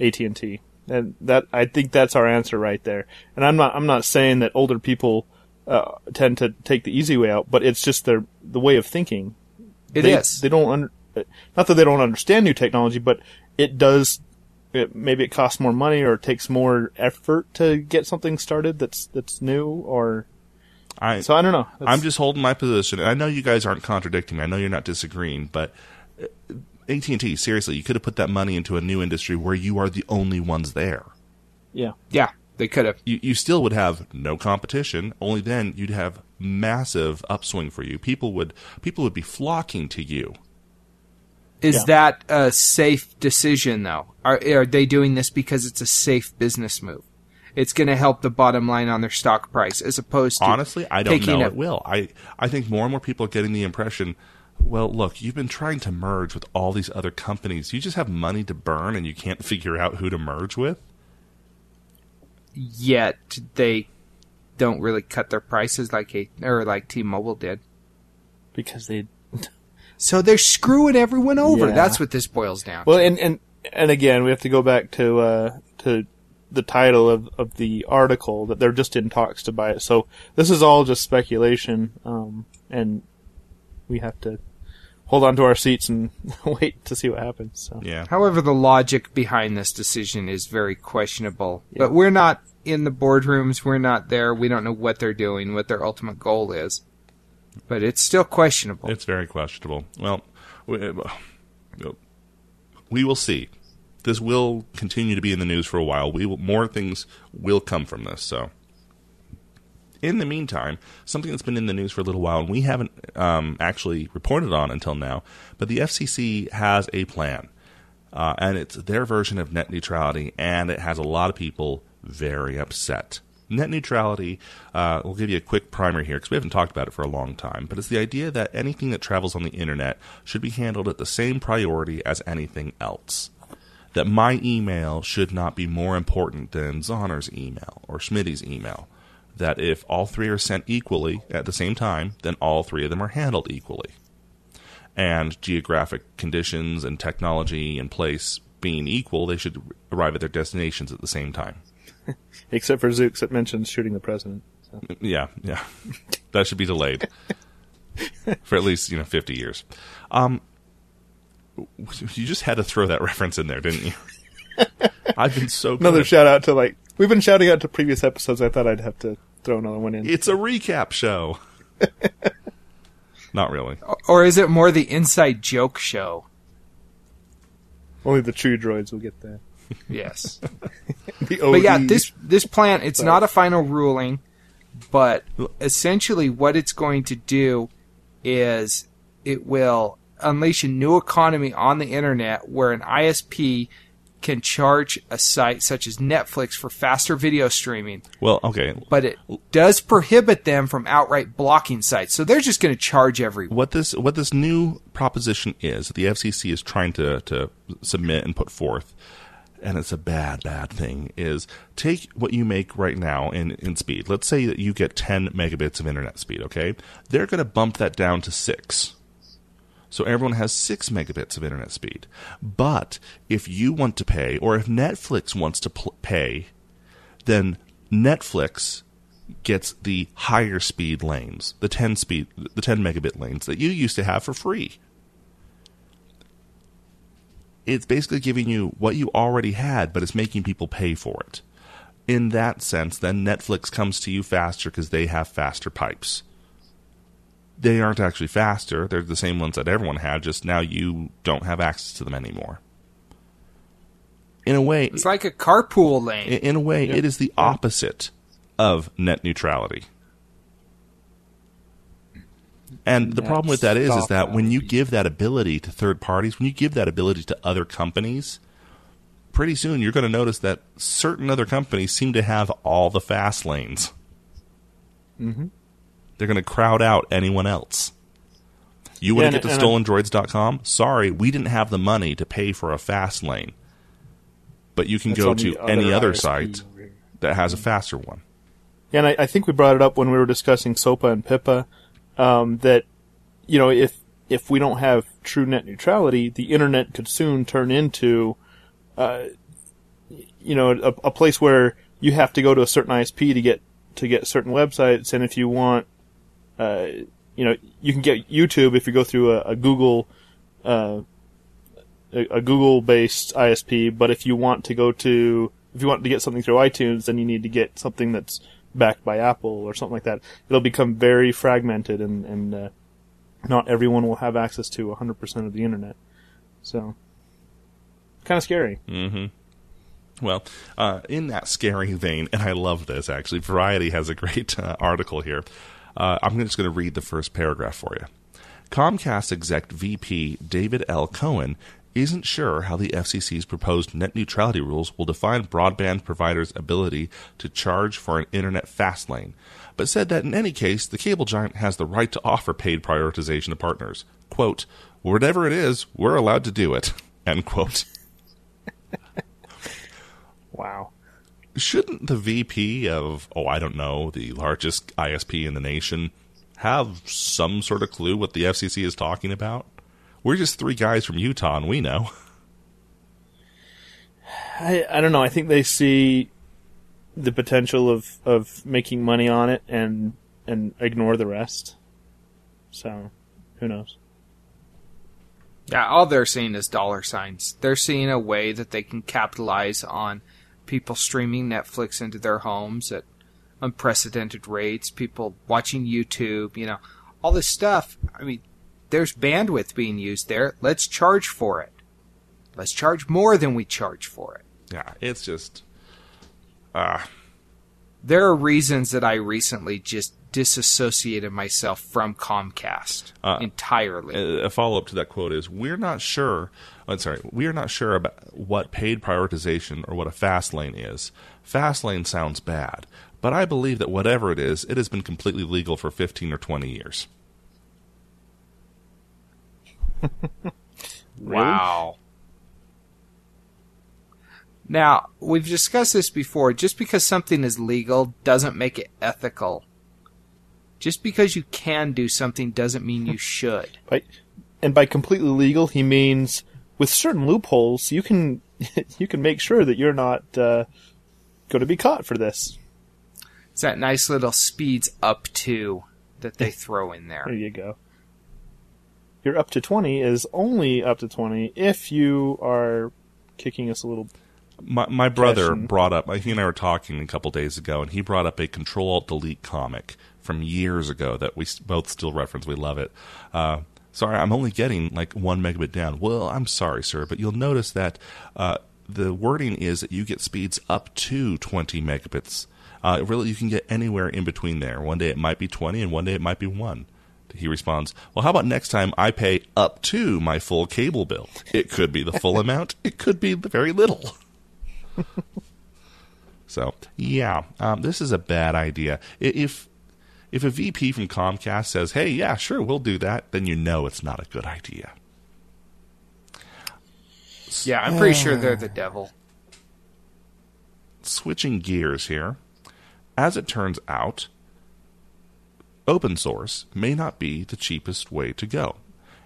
AT and T, and that I think that's our answer right there. And I'm not I'm not saying that older people uh, tend to take the easy way out, but it's just their the way of thinking. It they, is. They don't under, not that they don't understand new technology, but it does. It, maybe it costs more money or it takes more effort to get something started that's that's new or I, so I don't know. I'm just holding my position. And I know you guys aren't contradicting me. I know you're not disagreeing, but uh, AT&T, seriously, you could have put that money into a new industry where you are the only ones there. yeah. Yeah, they could have. You, you still would have no competition. Only then you'd have massive upswing for you. People would people would be flocking to you. Is Yeah. that a safe decision, though? Are, are they doing this because it's a safe business move? It's going to help the bottom line on their stock price, as opposed to Honestly, I don't know a- it will. I, I think more and more people are getting the impression, well, look, you've been trying to merge with all these other companies. You just have money to burn and you can't figure out who to merge with? Yet they don't really cut their prices like a or like T-Mobile did. because they So they're screwing everyone over. Yeah. That's what this boils down. Well, to. and and and again, we have to go back to uh, to the title of, of the article that they're just in talks to buy it. So this is all just speculation, um, and we have to hold on to our seats and wait to see what happens. So Yeah. However, the logic behind this decision is very questionable. But we're not in the boardrooms. We're not there. We don't know what they're doing, what their ultimate goal is. But it's still questionable. It's very questionable. Well, we, uh, we will see. This will continue to be in the news for a while. We will, more things will come from this. So, in the meantime, something that's been in the news for a little while and we haven't um, actually reported on until now, but the FCC has a plan, uh, and it's their version of net neutrality, and it has a lot of people very upset. Net neutrality, uh, we'll give you a quick primer here because we haven't talked about it for a long time, but it's the idea that anything that travels on the internet should be handled at the same priority as anything else. That my email should not be more important than Zonner's email or Schmidt's email. That if all three are sent equally at the same time, then all three of them are handled equally. And geographic conditions and technology and place being equal, they should arrive at their destinations at the same time. except for Zooks that mentions shooting the president. So. Yeah, yeah. that should be delayed for at least, you know, 50 years. Um, you just had to throw that reference in there, didn't you? I've been so good. Another shout out to like we've been shouting out to previous episodes. I thought I'd have to throw another one in. It's a recap show. Not really. or is it more the inside joke show? Only the true droids will get that. Yes. But yeah, this this plan it's not a final ruling, but essentially what it's going to do is it will unleash a new economy on the internet where an ISP can charge a site such as Netflix for faster video streaming, Well, okay. but it does prohibit them from outright blocking sites. So they're just going to charge everyone. What this what this new proposition is, that the FCC is trying to to submit and put forth, and it's a bad bad thing. Is take what you make right now in in speed. Let's say that you get 10 megabits of internet speed. Okay, they're going to bump that down to six. So everyone has 6 megabits of internet speed. But if you want to pay, or if Netflix wants to pl- pay, then Netflix gets the higher speed lanes, the 10 speed, the 10 megabit lanes that you used to have for free. It's basically giving you what you already had, but it's making people pay for it. In that sense, then Netflix comes to you faster because they have faster pipes. They aren't actually faster, they're the same ones that everyone had, just now you don't have access to them anymore. In a way, It's like a carpool lane. in a way, it is the opposite of net neutrality. And the problem with that is, is that when you give that ability to third parties, when you give that ability to other companies, pretty soon you're going to notice that certain other companies seem to have all the fast lanes. Mm-hmm. They're going to crowd out anyone else. You want Yeah, to get to stolendroids.com? Sorry, we didn't have the money to pay for a fast lane. But you can go to any other ISP site that has a faster one. Yeah, and I, I think we brought it up when we were discussing SOPA and PIPA, um, that, you know, if, if we don't have true net neutrality, the internet could soon turn into, uh, you know, a, a place where you have to go to a certain ISP to get, to get certain websites, and if you want, uh, you know, you can get YouTube if you go through a, a Google, uh, a, a Google-based ISP, but if you want to go to, if you want to get something through iTunes, then you need to get something that's backed by Apple or something like that. It'll become very fragmented, and and uh, not everyone will have access to 100% of the internet. So, kind of scary. Mm-hmm. Well, uh, in that scary vein, and I love this actually, Variety has a great uh, article here. Uh, I'm just going to read the first paragraph for you. Comcast exec VP David L. Cohen isn't sure how the FCC's proposed net neutrality rules will define broadband providers' ability to charge for an internet fast lane, but said that in any case, the cable giant has the right to offer paid prioritization to partners. Quote, whatever it is, we're allowed to do it. End quote. Wow. Shouldn't the VP of, oh, I don't know, the largest ISP in the nation have some sort of clue what the FCC is talking about? We're just three guys from Utah and we know. I, I don't know. I think they see the potential of, of making money on it and and ignore the rest. So, who knows? Yeah, all they're seeing is dollar signs. They're seeing a way that they can capitalize on people streaming Netflix into their homes at unprecedented rates, people watching YouTube, you know, all this stuff. I mean, there's bandwidth being used there. Let's charge for it. Let's charge more than we charge for it. Yeah, it's just. Ah. There are reasons that I recently just disassociated myself from Comcast Uh, entirely. a follow up to that quote is we're not sure I'm sorry we are not sure about what paid prioritization or what a fast lane is fast lane sounds bad but i believe that whatever it is it has been completely legal for 15 or 20 years Wow. Now, we've discussed this before. Just because something is legal doesn't make it ethical. Just because you can do something doesn't mean you should. By, and by completely legal, he means with certain loopholes, you can you can make sure that you're not uh, going to be caught for this. It's that nice little speeds up to that they throw in there. There you go. Your up to 20 is only up to 20 if you are kicking us a little. my, my brother brought up he and i were talking a couple days ago and he brought up a control alt delete comic from years ago that we both still reference. We love it. Uh, sorry i'm only getting like one megabit down. Well i'm sorry sir but you'll notice that uh, the wording is that you get speeds up to 20 megabits. Uh, really you can get anywhere in between there. One day it might be 20 and one day it might be 1 he responds, Well, how about next time I pay up to my full cable bill? It could be the full amount, it could be very little. so, yeah, um, this is a bad idea. If if a VP from Comcast says, "Hey, yeah, sure, we'll do that," then you know it's not a good idea. Yeah, I'm pretty sure they're the devil. Switching gears here, as it turns out, open source may not be the cheapest way to go.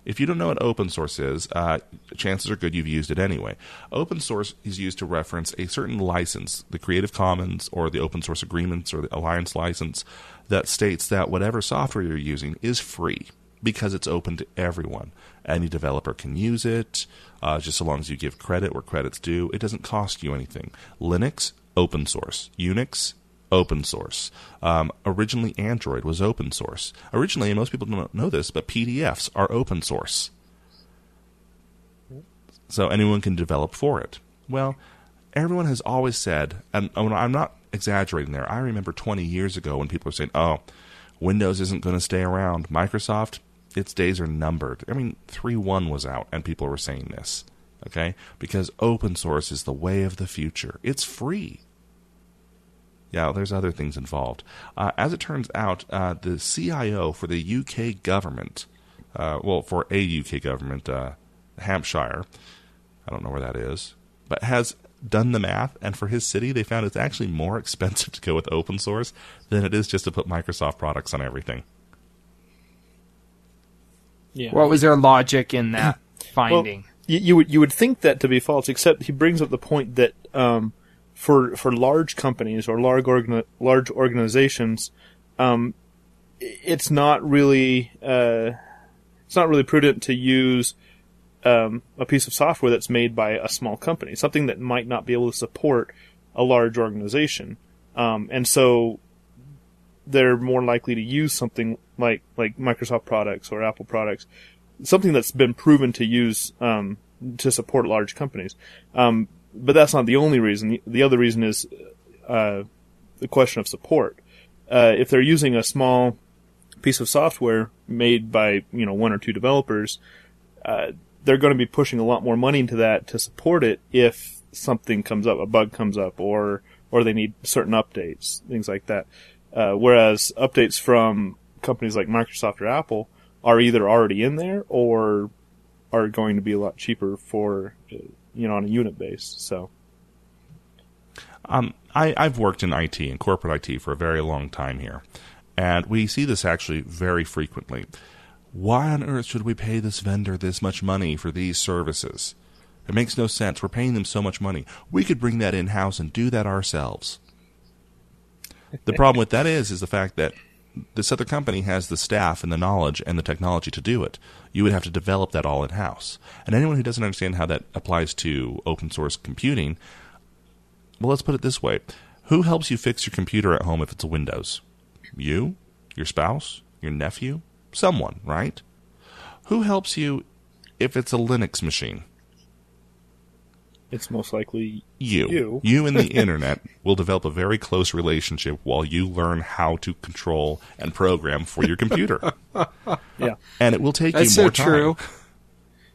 If you don't know what open source is, uh, chances are good you've used it anyway. Open source is used to reference a certain license, the Creative Commons or the Open Source Agreements or the Alliance license, that states that whatever software you're using is free because it's open to everyone. Any developer can use it, uh, just so long as you give credit where credit's due. It doesn't cost you anything. Linux, open source. Unix, open source. Um, originally, Android was open source. Originally, most people don't know this, but PDFs are open source. So anyone can develop for it. Well, everyone has always said, and I'm not exaggerating there. I remember 20 years ago when people were saying, "Oh, Windows isn't going to stay around. Microsoft, its days are numbered." I mean, 3.1 was out, and people were saying this. Okay, because open source is the way of the future. It's free. Yeah, there's other things involved. Uh, as it turns out, uh, the CIO for the UK government, uh, well, for a UK government, uh, Hampshire, I don't know where that is, but has done the math, and for his city, they found it's actually more expensive to go with open source than it is just to put Microsoft products on everything. Yeah. What was their logic in that finding? you, you would you would think that to be false, except he brings up the point that um, for for large companies or large large organizations, um, it's not really uh, it's not really prudent to use um, a piece of software that's made by a small company, something that might not be able to support a large organization, um, and so they're more likely to use something like like Microsoft products or Apple products something that's been proven to use um, to support large companies. Um, but that's not the only reason. The- The other reason is uh, the question of support. Uh, if they're using a small piece of software made by you know one or two developers, uh, they're going to be pushing a lot more money into that to support it if something comes up, a bug comes up, or or they need certain updates, things like that. Uh, whereas updates from companies like Microsoft or Apple are either already in there or are going to be a lot cheaper for uh, you know on a unit base. So Um, I, I've worked in IT and corporate IT for a very long time here, and we see this actually very frequently. Why on earth should we pay this vendor this much money for these services? It makes no sense. We're paying them so much money. We could bring that in house and do that ourselves. The problem with that is, is the fact that this other company has the staff and the knowledge and the technology to do it. You would have to develop that all in house. And anyone who doesn't understand how that applies to open source computing, well, let's put it this way: Who helps you fix your computer at home if it's a Windows? You, your spouse, your nephew, someone, right? Who helps you if it's a Linux machine? It's most likely You. You. you and the internet will develop a very close relationship while you learn how to control and program for your computer. yeah and it will take That's you more so true. time.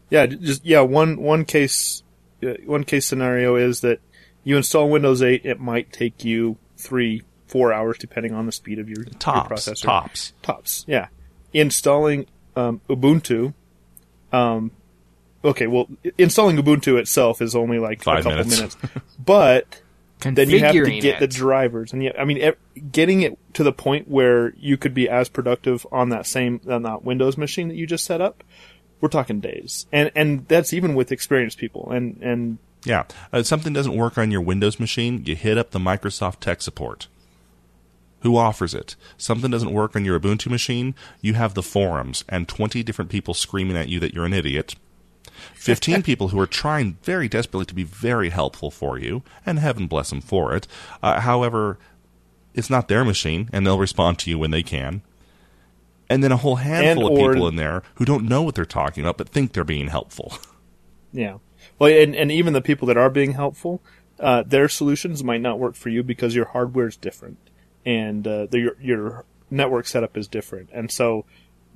yeah just yeah one one case uh, one case scenario is that you install Windows 8, it might take you three four hours depending on the speed of your, your Tops, processor. tops. tops. Yeah, installing um, Ubuntu. Um, okay, well, installing Ubuntu itself is only like Five a couple minutes. minutes, but then you have to Configuring get the drivers, and yeah, I mean, getting it to the point where you could be as productive on that same on that Windows machine that you just set up. We're talking days, and and that's even with experienced people, and and Yeah. Uh, something doesn't work on your Windows machine, you hit up the Microsoft tech support. Who offers it? Something doesn't work on your Ubuntu machine, you have the forums and 20 different people screaming at you that you're an idiot. 15 people who are trying very desperately to be very helpful for you, and heaven bless them for it. Uh, however, it's not their machine, and they'll respond to you when they can. And then a whole handful And of or- people in there who don't know what they're talking about but think they're being helpful. Yeah. Well, and, and even the people that are being helpful, uh, their solutions might not work for you because your hardware is different and uh, the, your, your network setup is different. And so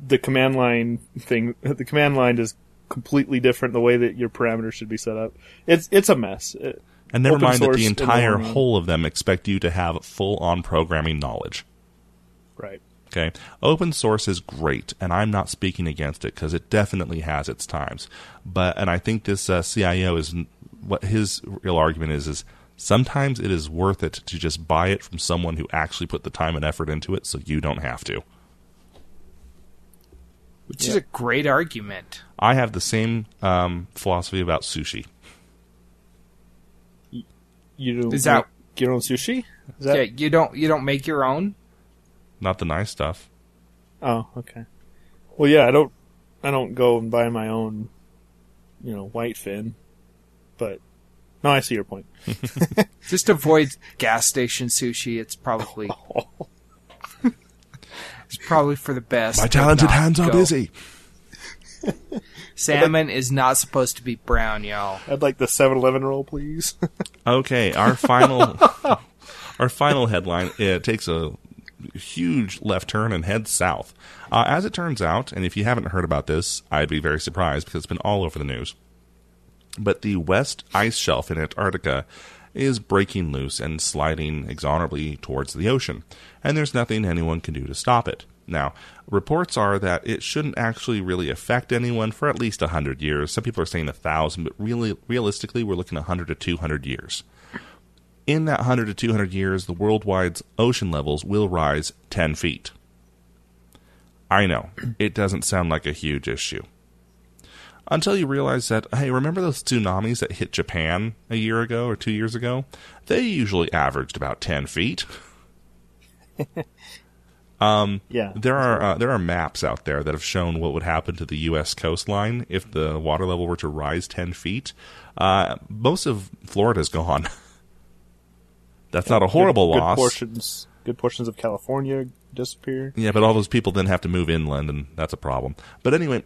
the command line thing, the command line is completely different the way that your parameters should be set up. It's it's a mess. Uh, And never mind that the entire whole of them expect you to have full on programming knowledge. Right. Okay. Open source is great, and I'm not speaking against it because it definitely has its times. But, and I think this uh, CIO is what his real argument is, is sometimes it is worth it to just buy it from someone who actually put the time and effort into it so you don't have to. Which is a great argument. I have the same um, philosophy about sushi. You do Is that- make your own sushi? Is that? yeah, you don't you don't make your own. Not the nice stuff. Oh, okay. Well, yeah, I don't, I don't go and buy my own, you know, whitefin, but no, I see your point. Just avoid gas station sushi. It's probably it's probably for the best. My talented not hands are go. busy. Salmon is not supposed to be brown, y'all. I'd like the 7-Eleven roll, please. Okay, our final our final headline it takes a huge left turn and heads south. Uh, as it turns out, and if you haven't heard about this, I'd be very surprised because it's been all over the news. But the west ice shelf in Antarctica is breaking loose and sliding inexorably towards the ocean, and there's nothing anyone can do to stop it. Now, reports are that it shouldn't actually really affect anyone for at least 100 years. Some people are saying 1,000, but really, realistically, we're looking at 100 to 200 years. In that 100 to 200 years, the worldwide ocean levels will rise 10 feet. I know, it doesn't sound like a huge issue. Until you realize that, hey, remember those tsunamis that hit Japan a year ago or two years ago? They usually averaged about 10 feet. yeah. There are uh, there are maps out there that have shown what would happen to the U.S. coastline if the water level were to rise ten feet. Uh, most of Florida's gone. That's not a horrible good, loss. Good portions, good portions of California disappear. Yeah, but all those people then have to move inland, and that's a problem. But anyway,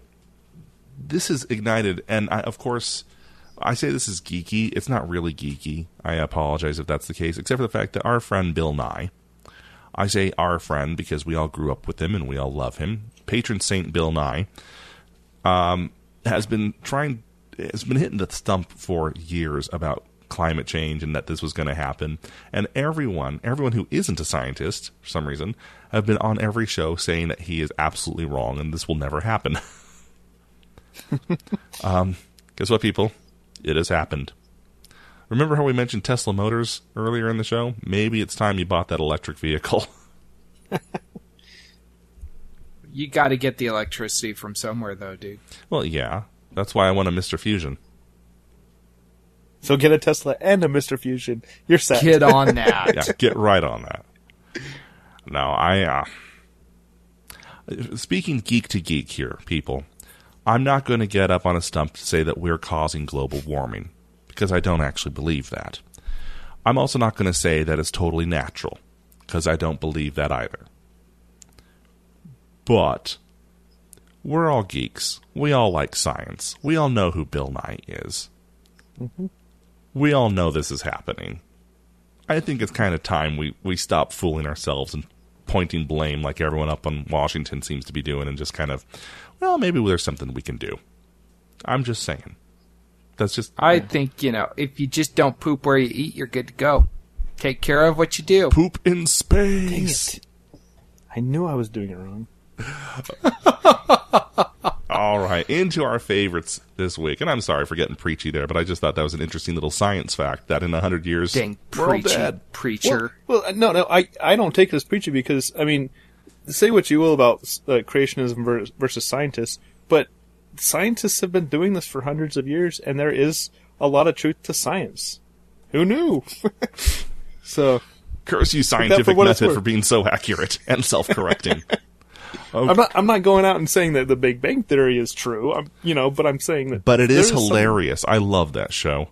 this is ignited, and I, of course, I say this is geeky. It's not really geeky. I apologize if that's the case, except for the fact that our friend Bill Nye I say our friend because we all grew up with him and we all love him. Patron saint Bill Nye um, has been trying, has been hitting the stump for years about climate change and that this was going to happen. And everyone, everyone who isn't a scientist for some reason, have been on every show saying that he is absolutely wrong and this will never happen. um, guess what, people? It has happened. Remember how we mentioned Tesla Motors earlier in the show? Maybe it's time you bought that electric vehicle. You got to get the electricity from somewhere, though, dude. well, yeah. That's why I want a Mr. Fusion. So get a Tesla and a Mr. Fusion. You're set. Get on that. yeah, get right on that. No, I. Uh, speaking geek to geek here, people, I'm not going to get up on a stump to say that we're causing global warming because I don't actually believe that. I'm also not going to say that it's totally natural because I don't believe that either. But we're all geeks. We all like science. We all know who Bill Nye is. Mm-hmm. We all know this is happening. I think it's kind of time we, we stop fooling ourselves and pointing blame like everyone up in Washington seems to be doing and just kind of, well, maybe there's something we can do. I'm just saying. That's just. I think, you know, if you just don't poop where you eat, you're good to go. Take care of what you do. poop in Dang space. it. I knew I was doing it wrong. All right, into our favorites this week. And I'm sorry for getting preachy there, but I just thought that was an interesting little science fact that in 100 years, Dang, preachy, preacher. Well, well, no, no, I, I don't take it as preachy because, I mean, say what you will about uh, creationism ver- versus scientists, but scientists have been doing this for hundreds of years, and there is a lot of truth to science. Who knew? so, Curse you, scientific it's method, for being so accurate and self correcting. I'm not, I'm not going out and saying that the Big Bang Theory is true, I'm, you know, but I'm saying that. but it is there some- hilarious. I love that show.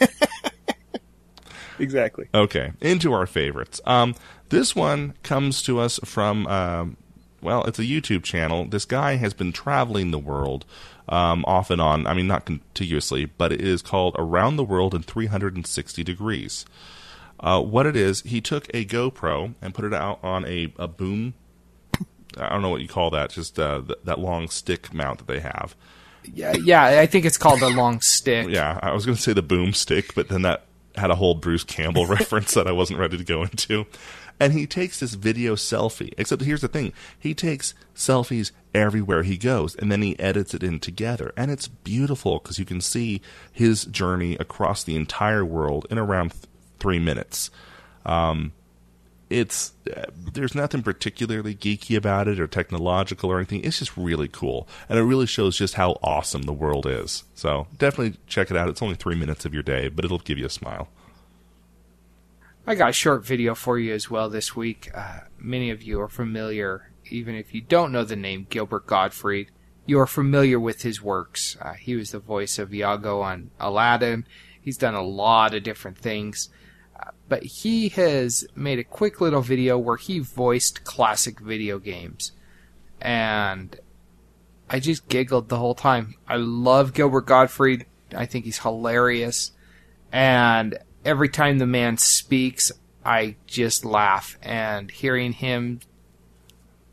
exactly. Okay, into our favorites. Um, this one comes to us from, um, well, it's a YouTube channel. This guy has been traveling the world um, off and on. I mean, not contiguously, but it is called Around the World in 360 Degrees. Uh, what it is, he took a GoPro and put it out on a, a boom. I don't know what you call that, just uh, th- that long stick mount that they have. Yeah, yeah, I think it's called a long stick. Yeah, I was going to say the boom stick, but then that had a whole Bruce Campbell reference that I wasn't ready to go into. And he takes this video selfie. Except here's the thing he takes selfies everywhere he goes, and then he edits it in together. And it's beautiful because you can see his journey across the entire world in around th- three minutes. Um, it's uh, there's nothing particularly geeky about it or technological or anything. It's just really cool, and it really shows just how awesome the world is. So definitely check it out. It's only three minutes of your day, but it'll give you a smile. I got a short video for you as well this week. Uh, many of you are familiar, even if you don't know the name Gilbert Gottfried, you are familiar with his works. Uh, he was the voice of Iago on Aladdin. He's done a lot of different things. Uh, but he has made a quick little video where he voiced classic video games. And I just giggled the whole time. I love Gilbert Gottfried. I think he's hilarious. And every time the man speaks, I just laugh. And hearing him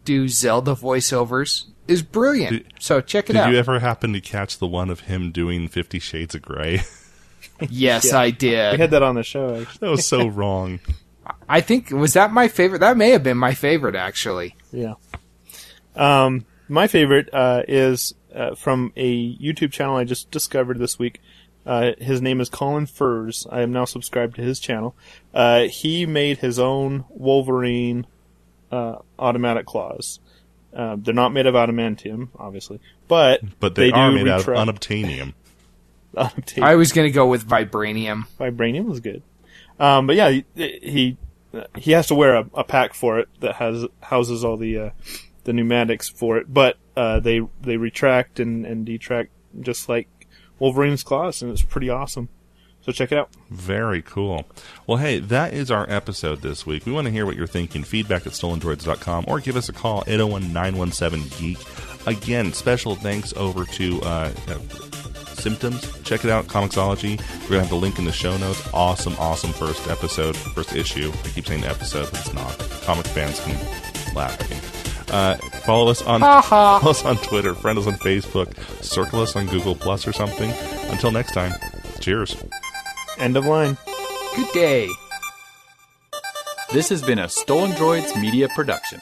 do Zelda voiceovers is brilliant. Did- so check it Did out. Did you ever happen to catch the one of him doing Fifty Shades of Grey? yes, Yeah. I We did. had that on the show, actually. that was so wrong. I think was that my favorite. That may have been my favorite actually. Yeah. Um, my favorite uh, is uh, from a YouTube channel I just discovered this week. Uh, his name is Colin Furze. I am now subscribed to his channel. Uh, he made his own Wolverine uh, automatic claws. Uh, they're not made of adamantium, obviously, but But they, do are made out of unobtainium. unobtainium. I was gonna go with vibranium. Vibranium was good. Um, but yeah, he he, he has to wear a, a pack for it that has houses all the uh, the pneumatics for it, but uh, they they retract and, and detract just like Wolverine's claws, and it's pretty awesome. So check it out. Very cool. Well, hey, that is our episode this week. We want to hear what you're thinking. Feedback at stolendroids.com or give us a call, 801 917 Geek. Again, special thanks over to uh, uh, Symptoms. Check it out, Comixology. We're gonna have the link in the show notes. Awesome, awesome first episode, first issue. I keep saying the episode, but it's not. Comic fans can laugh at me. Uh, follow us on follow us on Twitter, friend us on Facebook, circle us on Google Plus or something. Until next time, cheers. End of line. Good day. This has been a Stolen Droids Media production.